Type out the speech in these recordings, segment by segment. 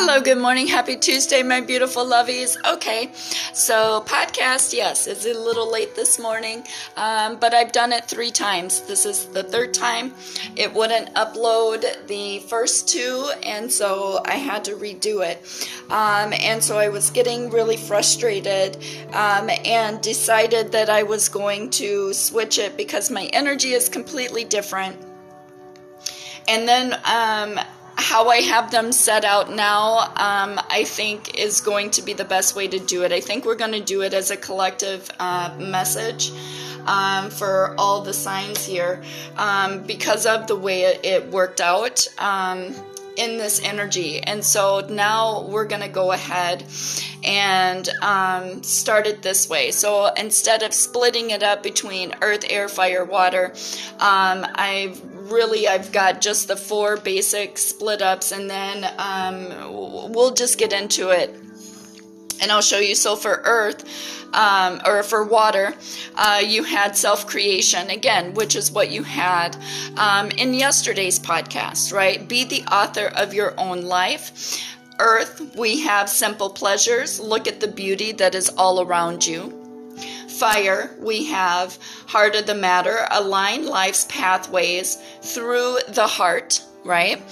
Hello, good morning. Happy Tuesday, my beautiful lovies. Okay, so podcast, yes, it's a little late this morning, um, but I've done it three times. This is the third time. It wouldn't upload the first two, and so I had to redo it. Um, and so I was getting really frustrated um, and decided that I was going to switch it because my energy is completely different. And then um, how I have them set out now, um, I think is going to be the best way to do it. I think we're going to do it as a collective uh, message. Um, for all the signs here, um, because of the way it, it worked out um, in this energy. And so now we're going to go ahead and um, start it this way. So instead of splitting it up between earth, air, fire, water, um, I've really I've got just the four basic split ups, and then um, we'll just get into it. And I'll show you. So for Earth, um, or for water, uh, you had self creation again, which is what you had um, in yesterday's podcast, right? Be the author of your own life. Earth, we have simple pleasures. Look at the beauty that is all around you fire, we have heart of the matter, align life's pathways through the heart, right?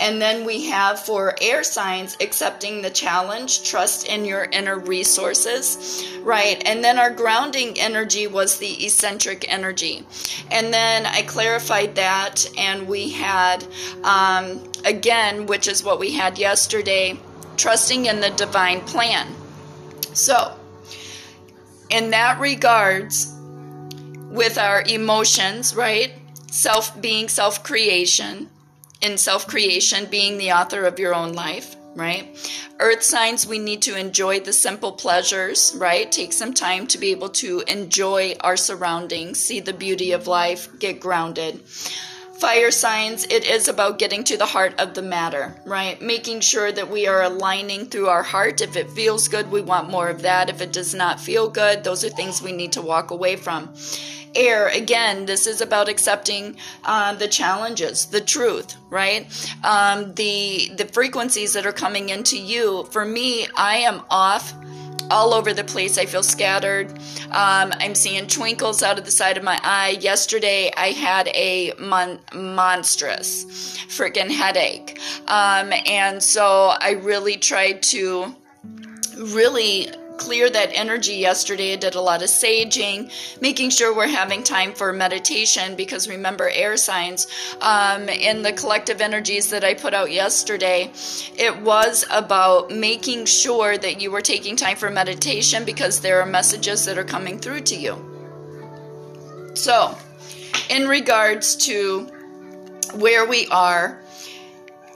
And then we have for air signs, accepting the challenge, trust in your inner resources, right? And then our grounding energy was the eccentric energy. And then I clarified that, and we had, um, again, which is what we had yesterday, trusting in the divine plan. So, in that regards with our emotions, right? Self being self creation, and self creation being the author of your own life, right? Earth signs, we need to enjoy the simple pleasures, right? Take some time to be able to enjoy our surroundings, see the beauty of life, get grounded fire signs, it is about getting to the heart of the matter, right? Making sure that we are aligning through our heart. If it feels good, we want more of that. If it does not feel good, those are things we need to walk away from. Air, again, this is about accepting uh, the challenges, the truth, right? Um, the the frequencies that are coming into you. For me, I am off all over the place. I feel scattered. Um, I'm seeing twinkles out of the side of my eye. Yesterday, I had a mon- monstrous freaking headache. Um, and so I really tried to really clear that energy yesterday. I did a lot of saging, making sure we're having time for meditation because remember, air signs um, in the collective energies that I put out yesterday, it was about making sure that you were taking time for meditation because there are messages that are coming through to you. So, in regards to where we are,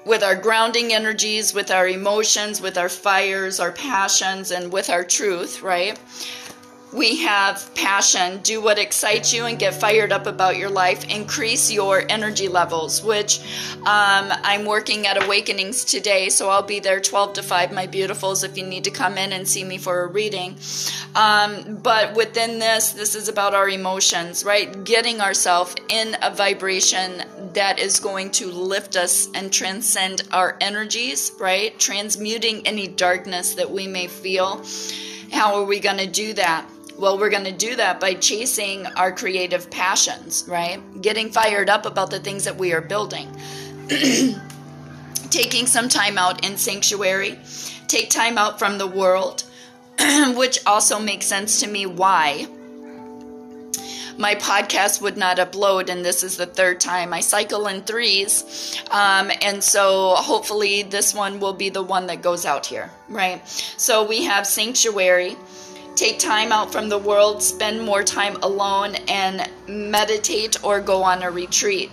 with our grounding energies, with our emotions, with our fires, our passions, and with our truth, right? we have passion, do what excites you and get fired up about your life, increase your energy levels, which um, I'm working at Awakenings today, so I'll be there 12 to 5, my beautifuls, if you need to come in and see me for a reading. Um, but within this, this is about our emotions, right? Getting ourselves in a vibration that is going to lift us and transcend our energies, right? Transmuting any darkness that we may feel. How are we going to do that? Well, we're going to do that by chasing our creative passions, right? Getting fired up about the things that we are building. Taking some time out in sanctuary. Take time out from the world, which also makes sense to me why my podcast would not upload, and this is the third time. I cycle in threes, um, and so hopefully this one will be the one that goes out here, right? So we have Sanctuary, Take time out from the world, spend more time alone, and meditate or go on a retreat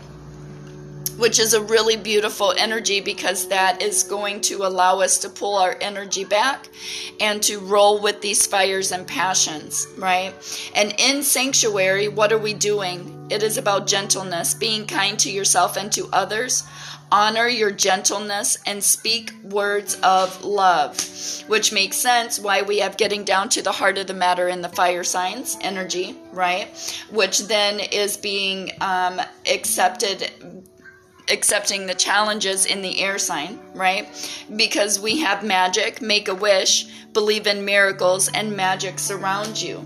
which is a really beautiful energy because that is going to allow us to pull our energy back and to roll with these fires and passions, right? And in sanctuary, what are we doing? It is about gentleness, being kind to yourself and to others, honor your gentleness, and speak words of love, which makes sense why we have getting down to the heart of the matter in the fire signs energy, right? Which then is being um, accepted accepting the challenges in the air sign, right? Because we have magic, make a wish, believe in miracles, and magic surround you,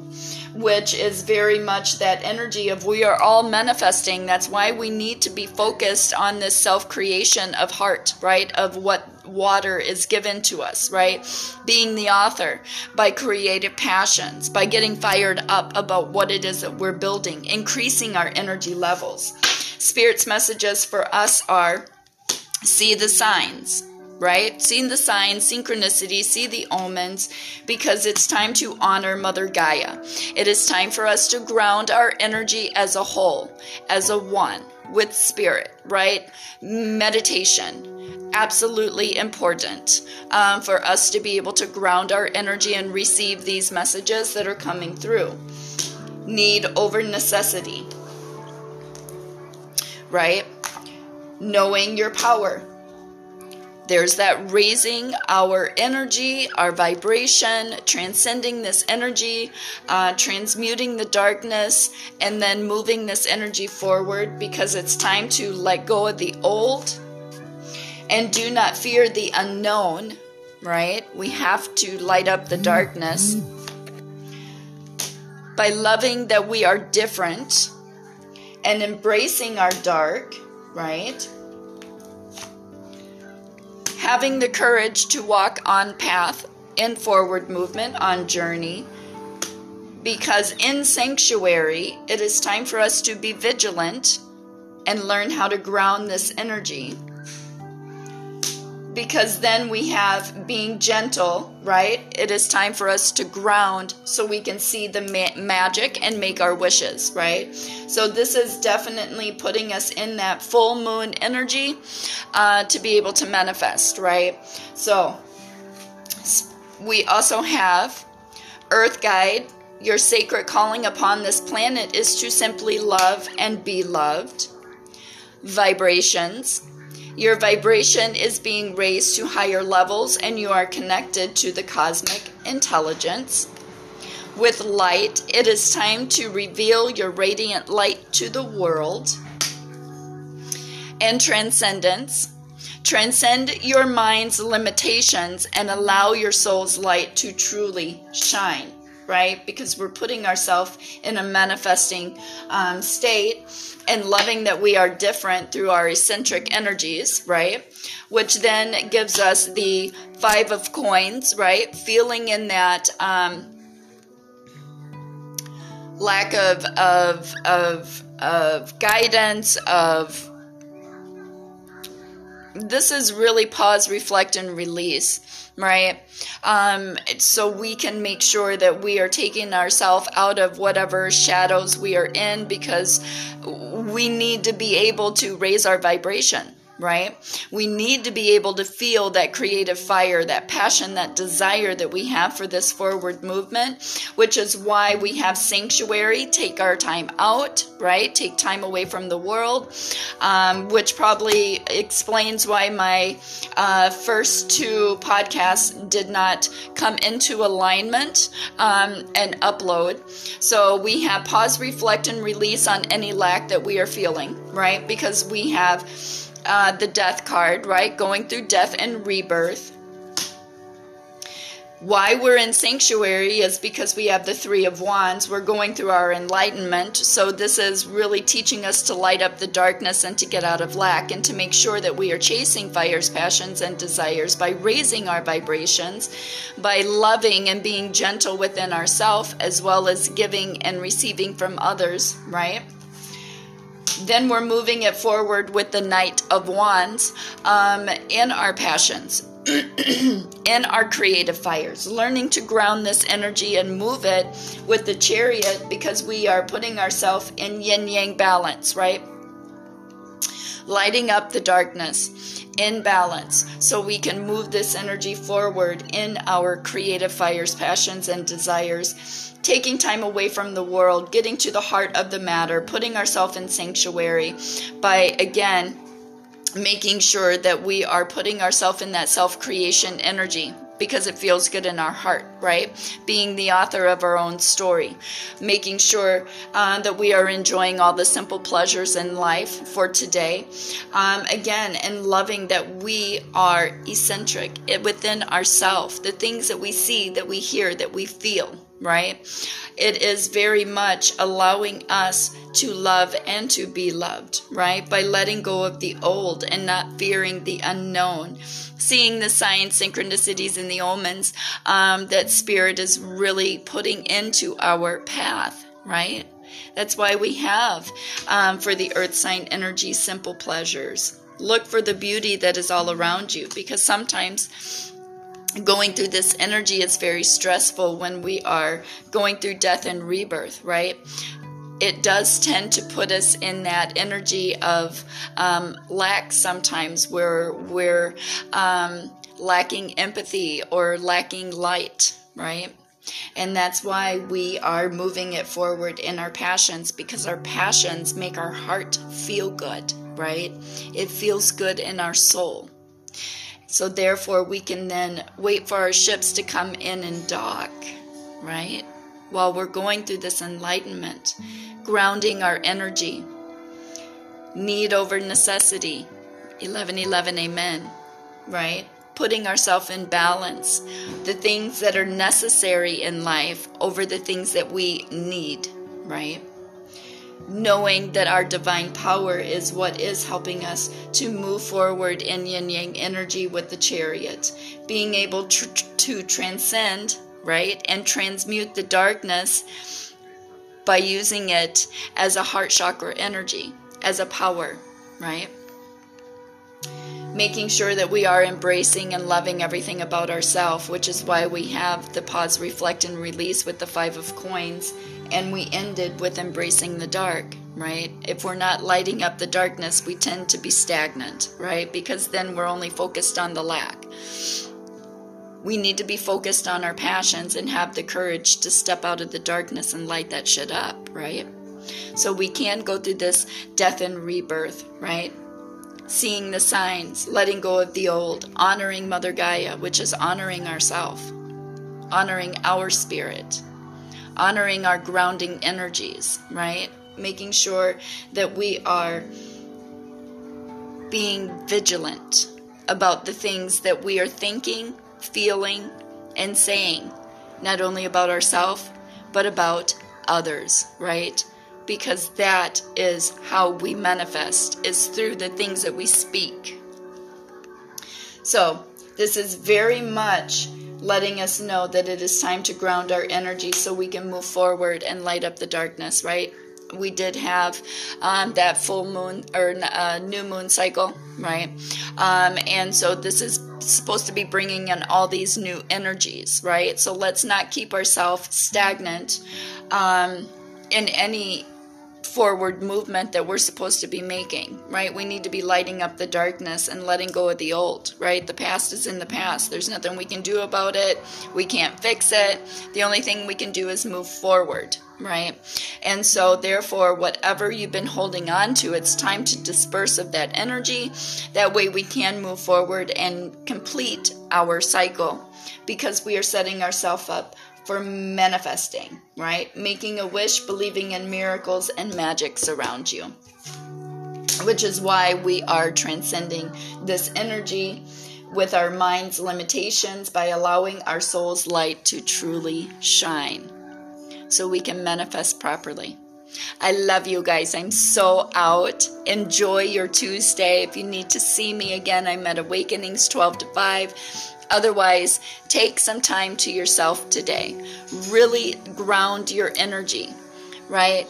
which is very much that energy of we are all manifesting. That's why we need to be focused on this self creation of heart, right? Of what water is given to us, right? Being the author by creative passions, by getting fired up about what it is that we're building, increasing our energy levels. Spirit's messages for us are see the signs, right? Seeing the signs, synchronicity, see the omens, because it's time to honor Mother Gaia. It is time for us to ground our energy as a whole, as a one with spirit, right? Meditation, absolutely important um, for us to be able to ground our energy and receive these messages that are coming through. Need over necessity, right? Knowing your power. There's that raising our energy, our vibration, transcending this energy, uh, transmuting the darkness, and then moving this energy forward because it's time to let go of the old and do not fear the unknown, right? We have to light up the darkness by loving that we are different and embracing our dark, right? Having the courage to walk on path in forward movement, on journey, because in sanctuary, it is time for us to be vigilant and learn how to ground this energy because then we have being gentle, right? It is time for us to ground so we can see the ma- magic and make our wishes, right? So, this is definitely putting us in that full moon energy uh, to be able to manifest, right? So, we also have Earth Guide. Your sacred calling upon this planet is to simply love and be loved. Vibrations your vibration is being raised to higher levels and you are connected to the cosmic intelligence. With light, it is time to reveal your radiant light to the world. And transcendence. Transcend your mind's limitations and allow your soul's light to truly shine right? Because we're putting ourselves in a manifesting um, state and loving that we are different through our eccentric energies, right? Which then gives us the five of coins, right? Feeling in that um, lack of of of of guidance of this is really pause, reflect, and release, right? Um, so we can make sure that we are taking ourselves out of whatever shadows we are in because we need to be able to raise our vibration right? We need to be able to feel that creative fire, that passion, that desire that we have for this forward movement, which is why we have sanctuary, take our time out, right? Take time away from the world, um, which probably explains why my uh, first two podcasts did not come into alignment um, and upload. So we have pause, reflect, and release on any lack that we are feeling, right? Because we have uh, the death card, right? Going through death and rebirth. Why we're in sanctuary is because we have the Three of Wands. We're going through our enlightenment. So, this is really teaching us to light up the darkness and to get out of lack and to make sure that we are chasing fires, passions, and desires by raising our vibrations, by loving and being gentle within ourselves, as well as giving and receiving from others, right? Then we're moving it forward with the Knight of Wands um, in our passions, in our creative fires, learning to ground this energy and move it with the Chariot because we are putting ourselves in yin yang balance, right? Lighting up the darkness in balance so we can move this energy forward in our creative fires, passions, and desires taking time away from the world, getting to the heart of the matter, putting ourselves in sanctuary by, again, making sure that we are putting ourselves in that self creation energy, because it feels good in our heart, right? Being the author of our own story, making sure uh, that we are enjoying all the simple pleasures in life for today. Um, again, and loving that we are eccentric within ourselves, the things that we see, that we hear, that we feel, right? It is very much allowing us to love and to be loved, right? By letting go of the old and not fearing the unknown. Seeing the signs, synchronicities, and the omens um, that Spirit is really putting into our path, right? That's why we have um, for the earth sign energy simple pleasures. Look for the beauty that is all around you because sometimes going through this energy is very stressful when we are going through death and rebirth, right? It does tend to put us in that energy of um, lack sometimes where we're um, lacking empathy or lacking light, right? And that's why we are moving it forward in our passions because our passions make our heart feel good, right? It feels good in our soul. So therefore, we can then wait for our ships to come in and dock, right? While we're going through this enlightenment, grounding our energy. Need over necessity. 1111, amen. Right? Putting ourselves in balance. The things that are necessary in life over the things that we need, right? knowing that our divine power is what is helping us to move forward in yin yang energy with the chariot, being able to, to transcend, right, and transmute the darkness by using it as a heart chakra energy, as a power, right? Making sure that we are embracing and loving everything about ourselves, which is why we have the pause, reflect, and release with the Five of Coins and we ended with embracing the dark, right? If we're not lighting up the darkness, we tend to be stagnant, right? Because then we're only focused on the lack. We need to be focused on our passions and have the courage to step out of the darkness and light that shit up, right? So we can go through this death and rebirth, right? Seeing the signs, letting go of the old, honoring Mother Gaia, which is honoring ourself, honoring our spirit, honoring our grounding energies, right? Making sure that we are being vigilant about the things that we are thinking, feeling, and saying, not only about ourselves, but about others, right? Because that is how we manifest, is through the things that we speak. So, this is very much letting us know that it is time to ground our energy so we can move forward and light up the darkness, right? We did have um, that full moon or uh, new moon cycle, right? Um, and so this is supposed to be bringing in all these new energies, right? So let's not keep ourselves stagnant um, in any forward movement that we're supposed to be making, right? We need to be lighting up the darkness and letting go of the old, right? The past is in the past. There's nothing we can do about it. We can't fix it. The only thing we can do is move forward, right? And so, therefore, whatever you've been holding on to, it's time to disperse of that energy. That way, we can move forward and complete our cycle because we are setting ourselves up for manifesting, right? Making a wish, believing in miracles and magics around you. Which is why we are transcending this energy with our mind's limitations by allowing our soul's light to truly shine so we can manifest properly. I love you guys. I'm so out. Enjoy your Tuesday. If you need to see me again, I'm at Awakenings 12 to 5. Otherwise, take some time to yourself today. Really ground your energy, right?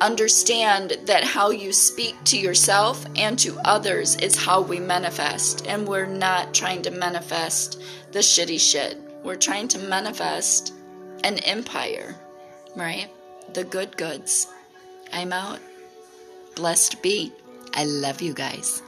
Understand that how you speak to yourself and to others is how we manifest. And we're not trying to manifest the shitty shit. We're trying to manifest an empire, right? The good goods. I'm out. Blessed be. I love you guys.